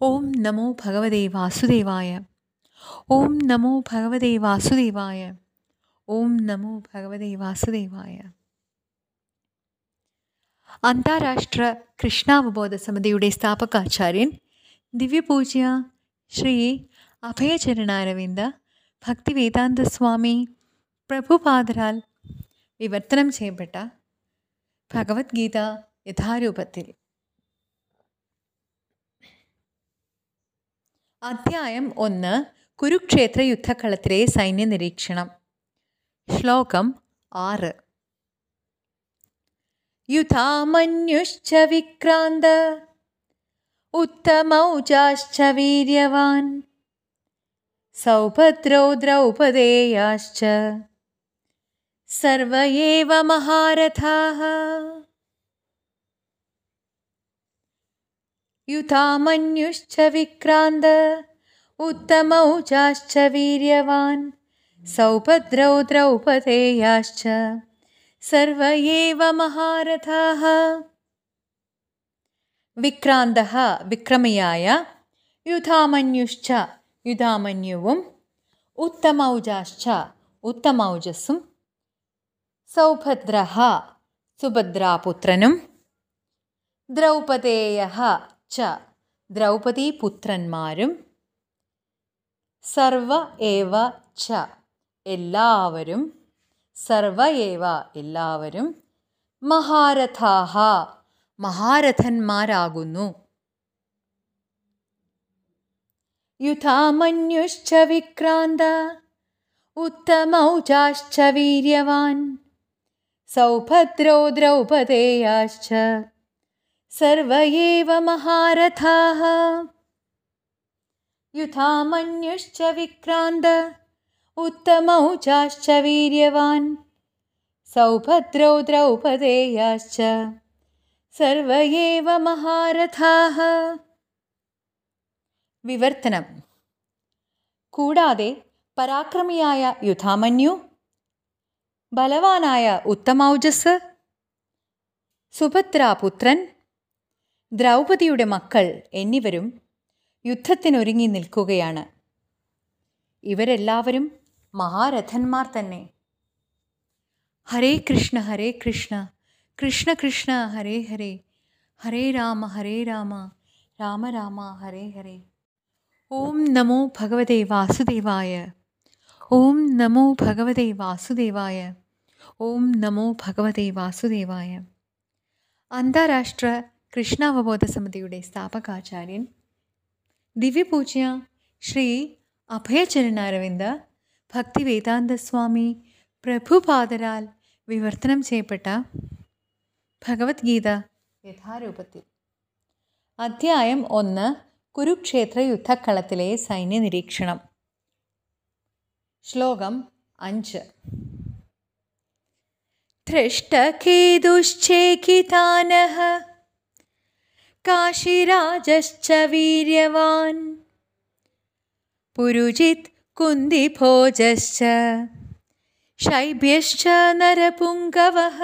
ഓം നമോ ഭഗവതേ വാസുദേവായ ഓം നമോ ഭഗവതേ വാസുദേവായ ഓം നമോ ഭഗവതേ വാസുദേവായ അന്താരാഷ്ട്ര കൃഷ്ണാവബോധ സമിതിയുടെ സ്ഥാപകാചാര്യൻ ദിവ്യപൂജ്യ ശ്രീ അഭയചരണാരവിന്ദ ഭക്തിവേദാന്ത സ്വാമി പ്രഭുപാദരാൽ വിവർത്തനം ചെയ്യപ്പെട്ട ഭഗവത്ഗീത യഥാരൂപത്തിൽ അധ്യായം ഒന്ന് കുരുക്ഷേത്ര യുദ്ധക്കളത്തിലെ സൈന്യ നിരീക്ഷണം ശ്ലോകം ആറ് യുധാമന്യുശ്ച വിക്രാന്ത ഉത്തമൗജാശ്ച വീര്യവാൻ സൗഭദ്രൗ ദ്രൗപദേയാശ്ച സർവ ഏവ മഹാരഥാः युधामन्युश्च विक्रान्द उत्तमौ वीर्यवान् सौभद्रौ द्रौपदेयाश्च सर्व एव महारथाः। विक्रान्तः विक्रमयाय युधामन्युश्च युधामन्युवम् उत्तमौजाश्च उत्तमौजसु सौभद्रः सुभद्रापुत्रनं द्रौपदेयः ച ദ്രൗപദീപുത്രന്മാരും സർവ ഏവ ച എല്ലാവരും സർവ ഏവ എല്ലാവരും മഹാരഥാഹ മഹാരഥന്മാരാകുന്നു യുധാമന്യുശ്ച വിക്രാന്ത ഉത്തമൗജാശ്ച വീര്യവാൻ സൗഭദ്രോ ദ്രൗപദേയാശ്ച सर्व एव महारथाः युधामन्युश्च विक्रान्त उत्तमौजाश्च वीर्यवान् सौभद्रौ द्रौपदेयाश्च सर्व एव महारथाः വിവർത്തനം കൂടാതെ പരാക്രമിയായ യുധാമന്യു ബലവാനായ ഉത്തമൗജസ് സുഭദ്രാപുത്രൻ ദ്രൗപദിയുടെ മക്കൾ എന്നിവരും യുദ്ധത്തിനൊരുങ്ങി നിൽക്കുകയാണ്. ഇവരെല്ലാവരും മഹാരഥന്മാർ തന്നെ. ഹരേ കൃഷ്ണ ഹരേ കൃഷ്ണ കൃഷ്ണ കൃഷ്ണ ഹരേ ഹരേ ഹരേ രാമ ഹരേ രാമ രാമ രാമ ഹരേ ഹരേ. ഓം നമോ ഭഗവതേ വാസുദേവായ ഓം നമോ ഭഗവതേ വാസുദേവായ ഓം നമോ ഭഗവതേ വാസുദേവായ. അന്താരാഷ്ട്ര കൃഷ്ണാവബോധ സമിതിയുടെ സ്ഥാപകാചാര്യൻ. ദിവ്യപൂജ്യ ശ്രീ അഭയചരണാരവിന്ദ് ഭക്തി വേദാന്തസ്വാമി പ്രഭുപാദരാൽ വിവർത്തനം ചെയ്യപ്പെട്ട ഭഗവത്ഗീത യഥാരൂപത്തിൽ. അധ്യായം ഒന്ന് കുരുക്ഷേത്ര യുദ്ധക്കളത്തിലെ സൈന്യ നിരീക്ഷണം ശ്ലോകം അഞ്ച്. ധൃഷ്ടകേതുശ്ചേഖിതാനഃ काशिराजश्च वीर्यवान्। पुरुजित् कुन्दिभोजश्च शैभ्यश्च नरपुङ्गवः।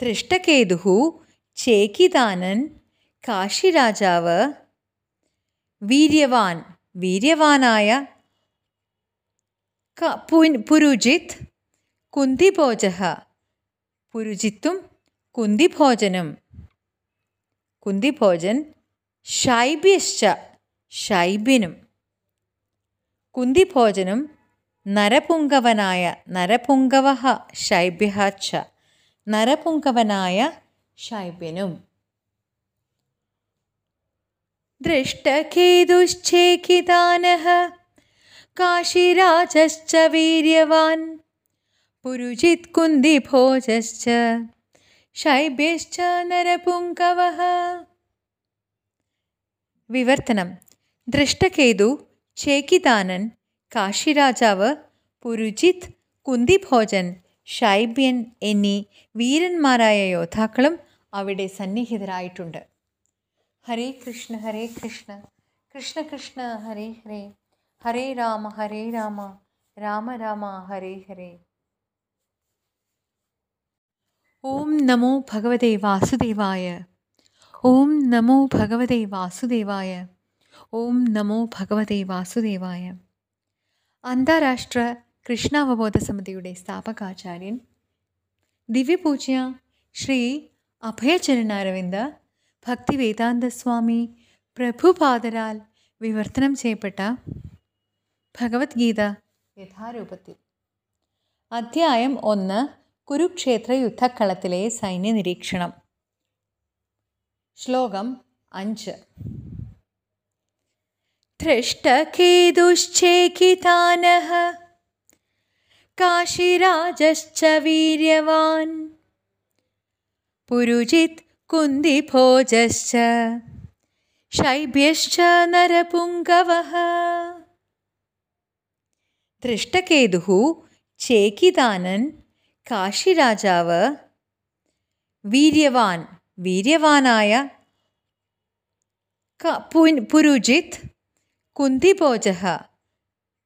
दृष्टकेतुः चेकिदानन् काशिराजाव वीर्यवान् वीर्यवानाय पुरुजित् कुन्दिभोजः। पुरुजित्तुं കുന്തിഭോജനും. കുന്തിഭോജൻ ശൈബ്യശ്ച ശൈബ്യനും. കുന്തിഭോജനം നരപുങ്കവനായ നരപുങ്കവ ശൈബ്യ നരപുങ്കവനായ ശൈബ്യനും. ദൃഷ്ടേതുശ്ചേഖിതാന കാശിരാജശ്ച വീര്യവാൻ പുരുജിത് കുന്തിഭോജശ്ച. ശൈബ്യശ്ച നരപുങ്കവ വിവർത്തനം. ദൃഷ്ടകേതു ചേക്കിദാനൻ കാശിരാജാവ് പുരുജിത് കുന്തിഭോജൻ ശൈബ്യൻ എന്നീ വീരന്മാരായ യോദ്ധാക്കളും അവിടെ സന്നിഹിതരായിട്ടുണ്ട്. ഹരേ കൃഷ്ണ ഹരേ കൃഷ്ണ. കൃഷ്ണ കൃഷ്ണ ഹരേ ഹരേ. ഹരേ രാമ ഹരേ രാമ. രാമ രാമ ഹരേ ഹരേ. ഓം നമോ ഭഗവതേ വാസുദേവായ. ഓം നമോ ഭഗവതേ വാസുദേവായ. ഓം നമോ ഭഗവതേ വാസുദേവായ. അന്താരാഷ്ട്ര കൃഷ്ണാവബോധ സമിതിയുടെ സ്ഥാപകാചാര്യൻ. ദിവ്യപൂജ്യ ശ്രീ അഭയചരണാരവിന്ദ് ഭക്തി വേദാന്ത സ്വാമി പ്രഭുപാദരാൽ വിവർത്തനം ചെയ്യപ്പെട്ട ഭഗവത്ഗീത യഥാരൂപത്തിൽ. അധ്യായം ഒന്ന് കുരുക്ഷേത്ര യുദ്ധക്കളത്തിലെ സൈന്യ നിരീക്ഷണം ശ്ലോകം അഞ്ച് धृष्टकेतुश्चेकितानः काशीराजश्च वीर्यवान् पुरुजित् कुन्दिभोजश्च शैब्यश्च नरपुङ्गवः ദൃഷ്ടകേതുഃ ചേകിതാനൻ കാശിരാജാവ് വീര്യവാൻ വീര്യവാനായ പുരുജിത്ത് കുന്തിഭോജ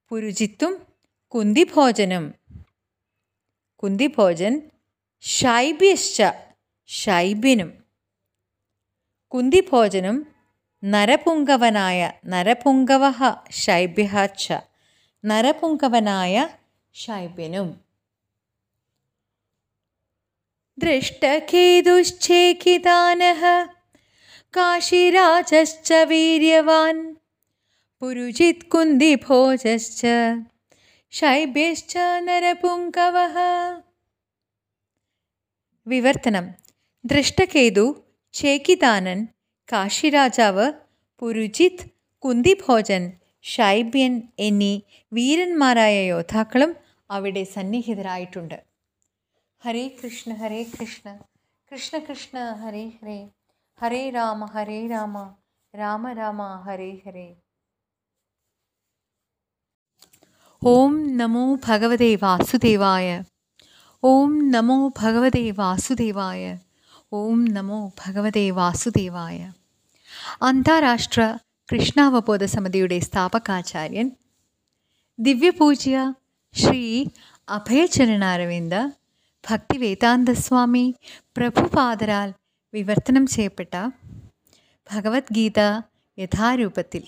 പുരുജിത്തും കുന്തിഭോജനും. കുന്തിഭോജൻ ശൈബ്യശ്ച ശൈബ്യനും. കുന്തിഭോജനും നരപുങ്കവനായ നരപുങ്കവ ശൈബ്യ ച നരപുങ്കവനായ ശൈബ്യനും. കാശിരാജശ്ച വീര്യവാൻ. പുരുജിത് കുന്തിഭോജശ്ച ശൈബ്യശ്ച നരപുങ്കവ വിവർത്തനം. ദൃഷ്ടകേതു ചേക്കിതാനൻ കാശിരാജാവ് പുരുജിത് കുന്തിഭോജൻ ശൈബ്യൻ എന്നീ വീരന്മാരായ യോദ്ധാക്കളും അവിടെ സന്നിഹിതരായിട്ടുണ്ട്. ഹരേ കൃഷ്ണ ഹരേ കൃഷ്ണ കൃഷ്ണ കൃഷ്ണ ഹരേ ഹരേ ഹരേ രാമ ഹരേ രാമ രാമ രാമ ഹരേ ഹരേ ഓം നമോ ഭഗവതേ വാസുദേവായ ഓം നമോ ഭഗവതേ വാസുദേവായ ഓം നമോ ഭഗവതേ വാസുദേവായ അന്താരാഷ്ട്ര കൃഷ്ണാവബോധ സമിതിയുടെ സ്ഥാപകാചാര്യൻ ദിവ്യപൂജ്യ ശ്രീ അഭയചരണാരവിന്ദ ഭക്തി വേദാന്തസ്വാമി പ്രഭുപാദരാൽ വിവർത്തനം ചെയ്യപ്പെട്ട ഭഗവത്ഗീത യഥാരൂപത്തിൽ.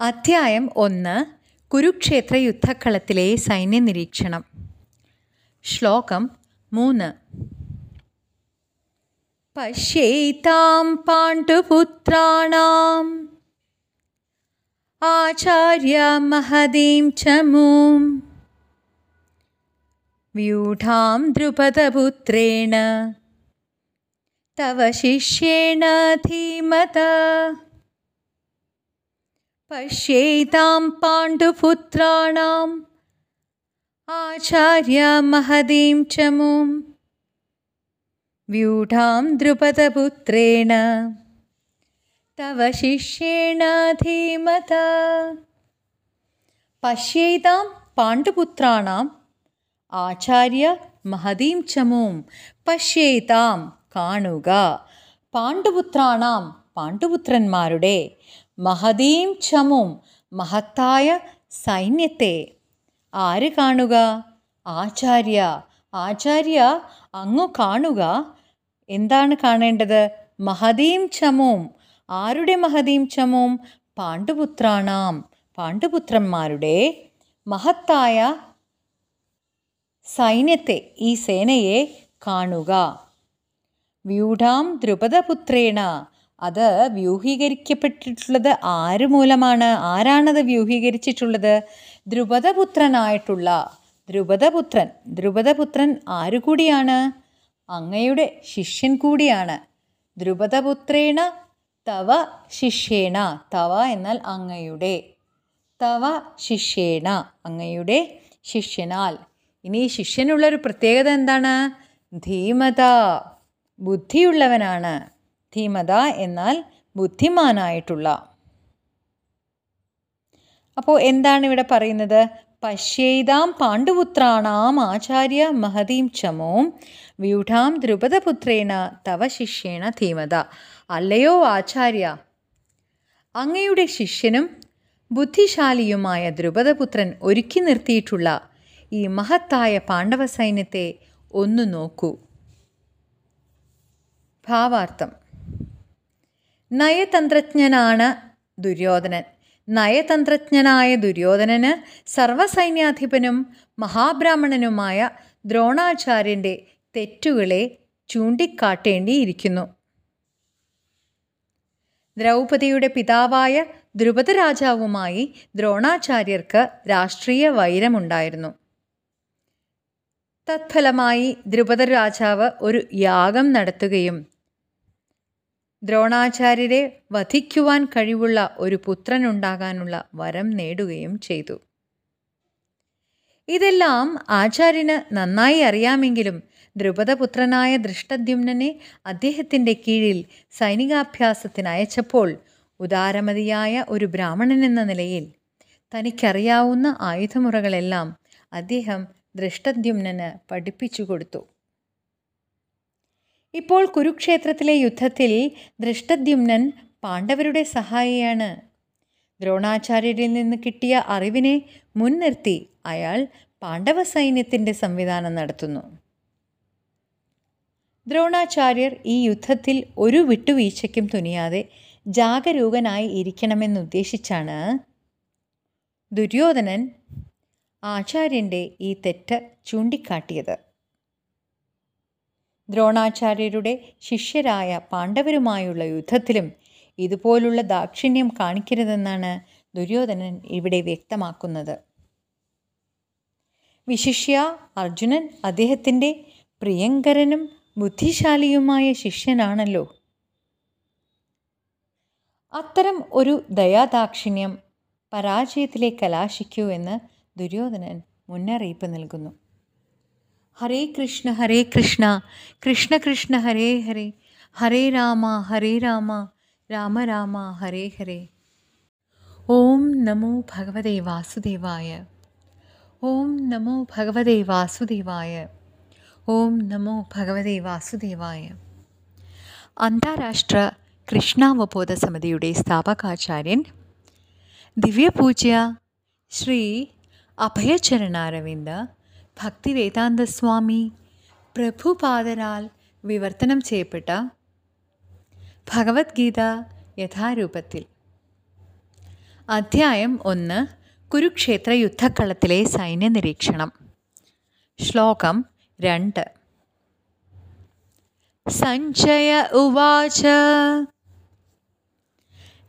അധ്യായം ഒന്ന് കുരുക്ഷേത്ര യുദ്ധക്കളത്തിലെ സൈന്യ നിരീക്ഷണം ശ്ലോകം മൂന്ന്. പശ്യേതാം പാണ്ഡുപുത്രാണാം. ആചാര്യ മഹദീം ചമൂം व्यूढां द्रुपदपुत्रेण। तव शिष्येण धीमत। पश्येतां पाण्डुपुत्राणाम्। आचार्यमहदीं च मुं। व्यूढां द्रुपदपुत्रेण। तव शिष्येण धीमत। पश्येतां पाण्डुपुत्राणाम्। ആചാര്യ മഹതീം ചമൂം പശ്യേതാം കാണുക. പാണ്ഡുപുത്രാണാം പാണ്ഡുപുത്രന്മാരുടെ മഹതീം ചമും മഹത്തായ സൈന്യത്തെ. ആര് കാണുക? ആചാര്യ. ആചാര്യ അങ്ങു കാണുക. എന്താണ് കാണേണ്ടത്? മഹതീം ചമും. ആരുടെ മഹതീം ചമും? പാണ്ഡുപുത്രാണാം പാണ്ഡുപുത്രന്മാരുടെ മഹത്തായ സൈന്യത്തെ ഈ സേനയെ കാണുക. വ്യൂഢാം ദ്രുപദപുത്രേണ. അത് വ്യൂഹീകരിക്കപ്പെട്ടിട്ടുള്ളത് ആര് മൂലമാണ് ആരാണത് വ്യൂഹീകരിച്ചിട്ടുള്ളത്? ദ്രുപദപുത്രനായിട്ടുള്ള. ദ്രുപദപുത്രൻ. ദ്രുപദപുത്രൻ ആരു കൂടിയാണ് അങ്ങയുടെ ശിഷ്യൻ കൂടിയാണ്. ദ്രുപദപുത്രേണ തവ ശിഷ്യേണ. തവ എന്നാൽ അങ്ങയുടെ. തവ ശിഷ്യേണ. അങ്ങയുടെ ശിഷ്യനാൽ. ഇനി ശിഷ്യനുള്ളൊരു പ്രത്യേകത എന്താണ്? ധീമത. ബുദ്ധിയുള്ളവനാണ്. ധീമത എന്നാൽ ബുദ്ധിമാനായിട്ടുള്ള. അപ്പോൾ എന്താണ് ഇവിടെ പറയുന്നത്? പശ്യേതാം പാണ്ഡുപുത്രാണാം ആചാര്യ മഹതീം ചമോം വ്യൂഢാം ദ്രുപദപുത്രേണ തവ ശിഷ്യേണ ധീമത. അല്ലയോ ആചാര്യ? അങ്ങയുടെ ശിഷ്യനും ബുദ്ധിശാലിയുമായ ദ്രുപദപുത്രൻ ഒരുക്കി നിർത്തിയിട്ടുള്ള ഈ മഹത്തായ പാണ്ഡവ സൈന്യത്തെ ഒന്ന് നോക്കൂ. ഭാവാർത്ഥം. നയതന്ത്രജ്ഞനാണ് ദുര്യോധനൻ. നയതന്ത്രജ്ഞനായ ദുര്യോധനന് സർവസൈന്യാധിപനും മഹാബ്രാഹ്മണനുമായ ദ്രോണാചാര്യന്റെ തെറ്റുകളെ ചൂണ്ടിക്കാട്ടേണ്ടിയിരിക്കുന്നു. ദ്രൗപദിയുടെ പിതാവായ ദ്രുപദരാജാവുമായി ദ്രോണാചാര്യർക്ക് രാഷ്ട്രീയ വൈരമുണ്ടായിരുന്നു. തത്ഫലമായി ദ്രുപദ രാജാവ് ഒരു യാഗം നടത്തുകയും ദ്രോണാചാര്യരെ വധിക്കുവാൻ കഴിവുള്ള ഒരു പുത്രനുണ്ടാകാനുള്ള വരം നേടുകയും ചെയ്തു. ഇതെല്ലാം ആചാര്യന് നന്നായി അറിയാമെങ്കിലും ദ്രുപദപുത്രനായ ദൃഷ്ടദ്യുമ്നനെ അദ്ദേഹത്തിന്റെ കീഴിൽ സൈനികാഭ്യാസത്തിന് അയച്ചപ്പോൾ ഉദാരമതിയായ ഒരു ബ്രാഹ്മണൻ എന്ന നിലയിൽ തനിക്കറിയാവുന്ന ആയുധമുറകളെല്ലാം അദ്ദേഹം ദൃഷ്ടദ്യുമ്നന് പഠിപ്പിച്ചു കൊടുത്തു. ഇപ്പോൾ കുരുക്ഷേത്രത്തിലെ യുദ്ധത്തിൽ ദൃഷ്ടദ്യുമ്നൻ പാണ്ഡവരുടെ സഹായിയാണ്. ദ്രോണാചാര്യരിൽ നിന്ന് കിട്ടിയ അറിവിനെ മുൻനിർത്തി അയാൾ പാണ്ഡവ സൈന്യത്തിന്റെ സംവിധാനം നടത്തുന്നു. ദ്രോണാചാര്യർ ഈ യുദ്ധത്തിൽ ഒരു വിട്ടുവീഴ്ചയ്ക്കും തുനിയാതെ ജാഗരൂകനായി ഇരിക്കണമെന്നുദ്ദേശിച്ചാണ് ദുര്യോധനൻ ആചാര്യന്റെ ഈ തെറ്റ് ചൂണ്ടിക്കാട്ടിയത്. ദ്രോണാചാര്യരുടെ ശിഷ്യരായ പാണ്ഡവരുമായുള്ള യുദ്ധത്തിലും ഇതുപോലുള്ള ദാക്ഷിണ്യം കാണിക്കരുതെന്നാണ് ദുര്യോധനൻ ഇവിടെ വ്യക്തമാക്കുന്നത്. വിശിഷ്യ അർജുനൻ അദ്ദേഹത്തിന്റെ പ്രിയങ്കരനും ബുദ്ധിശാലിയുമായ ശിഷ്യനാണല്ലോ. അത്തരം ഒരു ദയാദാക്ഷിണ്യം പരാജയത്തിലേക്ക് കലാശിക്കൂ എന്ന് ദുര്യോധനൻ മുന്നറിയിപ്പ് നൽകുന്നു. ഹരേ കൃഷ്ണ ഹരേ കൃഷ്ണ കൃഷ്ണ കൃഷ്ണ ഹരേ ഹരേ ഹരേ രാമ ഹരേ രാമ രാമ രാമ ഹരേ ഹരേ. ഓം നമോ ഭഗവതേ വാസുദേവായ ഓം നമോ ഭഗവതേ വാസുദേവായ ഓം നമോ ഭഗവതേ വാസുദേവായ. അന്താരാഷ്ട്ര കൃഷ്ണാവബോധ സമിതിയുടെ സ്ഥാപകാചാര്യൻ ദിവ്യപൂജ്യ ശ്രീ അഭയചരണാരവിന്ദ ഭക്തിവേദാന്ത സ്വാമി പ്രഭുപാദരാൽ വിവർത്തനം ചെയ്യപ്പെട്ട ഭഗവത്ഗീത യഥാരൂപത്തിൽ. അധ്യായം ഒന്ന് കുരുക്ഷേത്ര യുദ്ധക്കളത്തിലെ സൈന്യ നിരീക്ഷണം ശ്ലോകം രണ്ട്. സഞ്ജയ ഉവാച.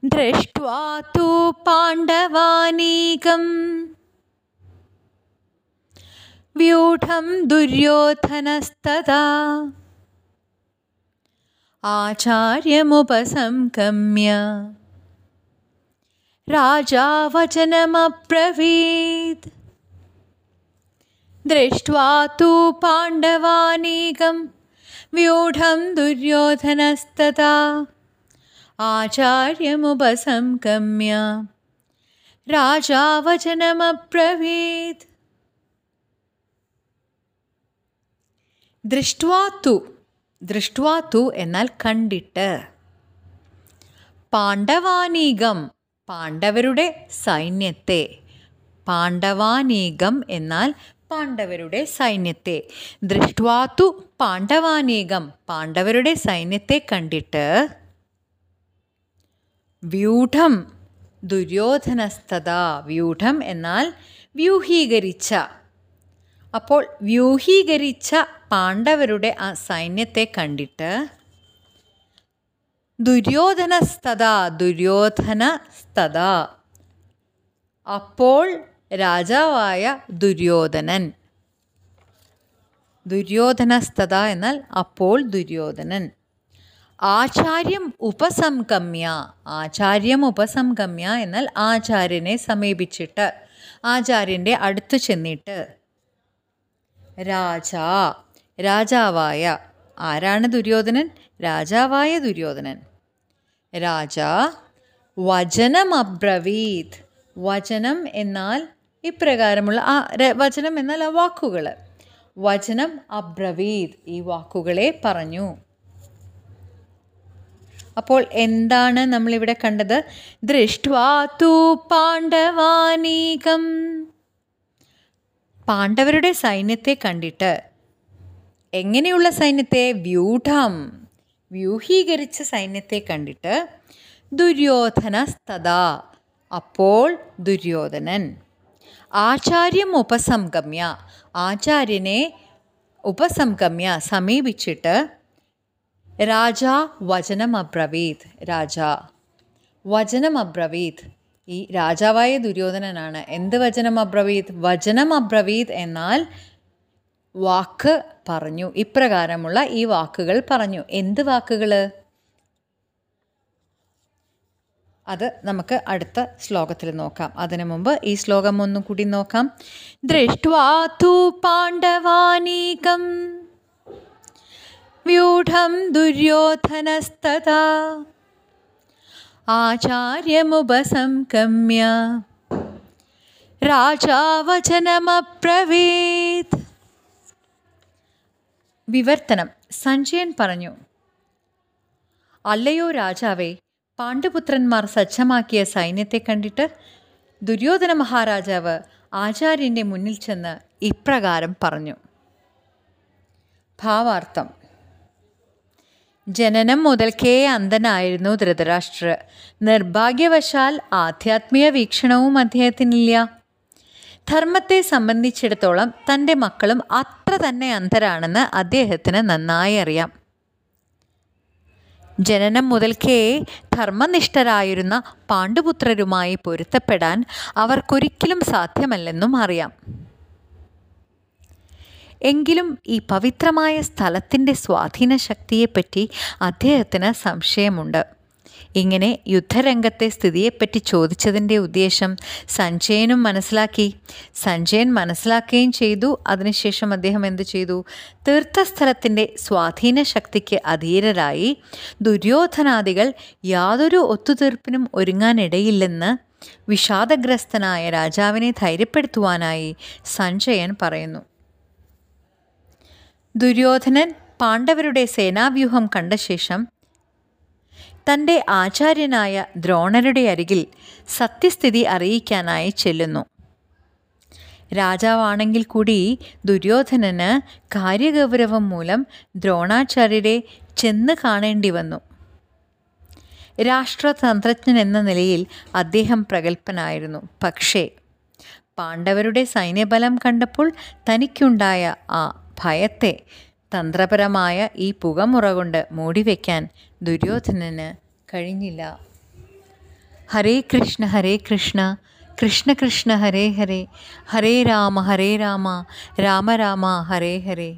ദൃഷ്ട്വാ പാണ്ഡവാനീകം. व्यूढं दुर्योधनस्तदा दुर्योधनस्तदाचार्यमुपसंगम्य राजा वचनमब्रवीत् दृष्ट्वा तु पाण्डवानीकं व्यूढं दुर्योधनस्तदा आचार्यमुपसंगम्य। राजा वचनमब्रवीत् ദൃഷ്ട്വാത്തു. ദൃഷ്ട്വാത്തു എന്നാൽ കണ്ടിട്ട്. പാണ്ഡവാനീകം. പാണ്ഡവരുടെ സൈന്യത്തെ. പാണ്ഡവാനീകം എന്നാൽ പാണ്ഡവരുടെ സൈന്യത്തെ. ദൃഷ്ട്വാത്തു പാണ്ഡവാനീകം. പാണ്ഡവരുടെ സൈന്യത്തെ കണ്ടിട്ട്. വ്യൂഢം. ദുര്യോധനസ്ഥത. വ്യൂഢം എന്നാൽ വ്യൂഹീകരിച്ച. അപ്പോൾ വ്യൂഹീകരിച്ച പാണ്ഡവരുടെ ആ സൈന്യത്തെ കണ്ടിട്ട് ദുര്യോധനസ്തത ദുര്യോധനസ്തത അപ്പോൾ രാജാവായ ദുര്യോധനൻ. ദുര്യോധനസ്തത എന്നാൽ അപ്പോൾ ദുര്യോധനൻ. ആചാര്യം ഉപസംഗമ്യ. ആചാര്യം ഉപസംഗമ്യ എന്നാൽ ആചാര്യനെ സമീപിച്ചിട്ട് ആചാര്യന്റെ അടുത്ത് ചെന്നിട്ട്. രാജാ രാജാവായ ആരാണ് ദുര്യോധനൻ? രാജാവായ ദുര്യോധനൻ. രാജാ വചനമബ്രവീത്. വചനം എന്നാൽ ഇപ്രകാരമുള്ള ആ വചനം എന്നാൽ ആ വാക്കുകൾ. വചനം അബ്രവീത് ഈ വാക്കുകളെ പറഞ്ഞു. അപ്പോൾ എന്താണ് നമ്മളിവിടെ കണ്ടത്? ദൃഷ്ട്വാ തു പാണ്ഡവാനീകം. പാണ്ഡവരുടെ സൈന്യത്തെ കണ്ടിട്ട്. എങ്ങനെയുള്ള സൈന്യത്തെ? വ്യൂഢം വ്യൂഹീകരിച്ച സൈന്യത്തെ കണ്ടിട്ട് ദുര്യോധനസ്തദാ അപ്പോൾ ദുര്യോധനൻ ആചാര്യം ഉപസംഗമ്യ. ആചാര്യനെ ഉപസംഗമ്യ സമീപിച്ചിട്ട് രാജ വചനം അബ്രവീത്. രാജ വചനം അബ്രവീത്. ഈ രാജാവായ ദുര്യോധനനാണ്. എന്ത് വചനം അബ്രവീത്? വചനം അബ്രവീത് എന്നാൽ വാക്ക് പറഞ്ഞു. ഇപ്രകാരമുള്ള ഈ വാക്കുകൾ പറഞ്ഞു. എന്ത് വാക്കുകൾ അത് നമുക്ക് അടുത്ത ശ്ലോകത്തിൽ നോക്കാം. അതിനു മുമ്പ് ഈ ശ്ലോകം ഒന്നും കൂടി നോക്കാം. ദൃഷ്ടു പാണ്ഡവാനീകം വ്യൂഢം ആചാര്യമുപസംഗമ്യ. രാജാവചനമപ്രവീത്. വിവർത്തനം. സഞ്ജയൻ പറഞ്ഞു അല്ലയോ രാജാവേ പാണ്ഡുപുത്രന്മാർ സജ്ജമാക്കിയ സൈന്യത്തെ കണ്ടിട്ട് ദുര്യോധന മഹാരാജാവ് ആചാര്യന്റെ മുന്നിൽ ചെന്ന് ഇപ്രകാരം പറഞ്ഞു. ഭാവാർത്ഥം ജനനം മുതൽക്കേ അന്ധനായിരുന്നു ധൃതരാഷ്ട്ര. നിർഭാഗ്യവശാൽ ആധ്യാത്മിക വീക്ഷണവും അദ്ദേഹത്തിനില്ല. ധർമ്മത്തെ സംബന്ധിച്ചിടത്തോളം തന്റെ മക്കളും അത്ര തന്നെ അന്ധരാണെന്ന് അദ്ദേഹത്തിന് നന്നായി അറിയാം. ജനനം മുതൽക്കേ ധർമ്മനിഷ്ഠരായിരുന്ന പാണ്ഡുപുത്രരുമായി പൊരുത്തപ്പെടാൻ അവർക്കൊരിക്കലും സാധ്യമല്ലെന്നും അറിയാം. എങ്കിലും ഈ പവിത്രമായ സ്ഥലത്തിന്റെ സ്വാധീന ശക്തിയെപ്പറ്റി അദ്ദേഹത്തിന് സംശയമുണ്ട്. ഇങ്ങനെ യുദ്ധരംഗത്തെ സ്ഥിതിയെപ്പറ്റി ചോദിച്ചതിന്റെ ഉദ്ദേശം സഞ്ജയനും മനസ്സിലാക്കി. സഞ്ജയൻ മനസ്സിലാക്കുകയും ചെയ്തു. അതിനുശേഷം അദ്ദേഹം എന്തു ചെയ്തു? തീർത്ഥസ്ഥലത്തിന്റെ സ്വാധീന ശക്തിക്ക് അധീരരായി ദുര്യോധനാദികൾ യാതൊരു ഒത്തുതീർപ്പിനും ഒരുങ്ങാനിടയില്ലെന്ന് വിഷാദഗ്രസ്തനായ രാജാവിനെ ധൈര്യപ്പെടുത്തുവാനായി സഞ്ജയൻ പറയുന്നു. ദുര്യോധനൻ പാണ്ഡവരുടെ സേനാവ്യൂഹം കണ്ട ശേഷം തന്റെ ആചാര്യനായ ദ്രോണരുടെ അരികിൽ സത്യസ്ഥിതി അറിയിക്കാനായി ചെല്ലുന്നു. രാജാവാണെങ്കിൽ കൂടി ദുര്യോധനന് കാര്യഗൗരവം മൂലം ദ്രോണാചാര്യരെ ചെന്ന് കാണേണ്ടി വന്നു. രാഷ്ട്രതന്ത്രജ്ഞൻ എന്ന നിലയിൽ അദ്ദേഹം പ്രഗത്ഭനായിരുന്നു. പക്ഷേ പാണ്ഡവരുടെ സൈന്യബലം കണ്ടപ്പോൾ തനിക്കുണ്ടായ ആ ഭയത്തെ തന്ത്രപരമായ ഈ പുകമുറ കൊണ്ട് മൂടിവെക്കാൻ ദുര്യോധനന് കഴിഞ്ഞില്ല. ഹരേ കൃഷ്ണ ഹരേ കൃഷ്ണ കൃഷ്ണ കൃഷ്ണ ഹരേ ഹരേ ഹരേ രാമ ഹരേ രാമ രാമ രാമ ഹരേ ഹരേ.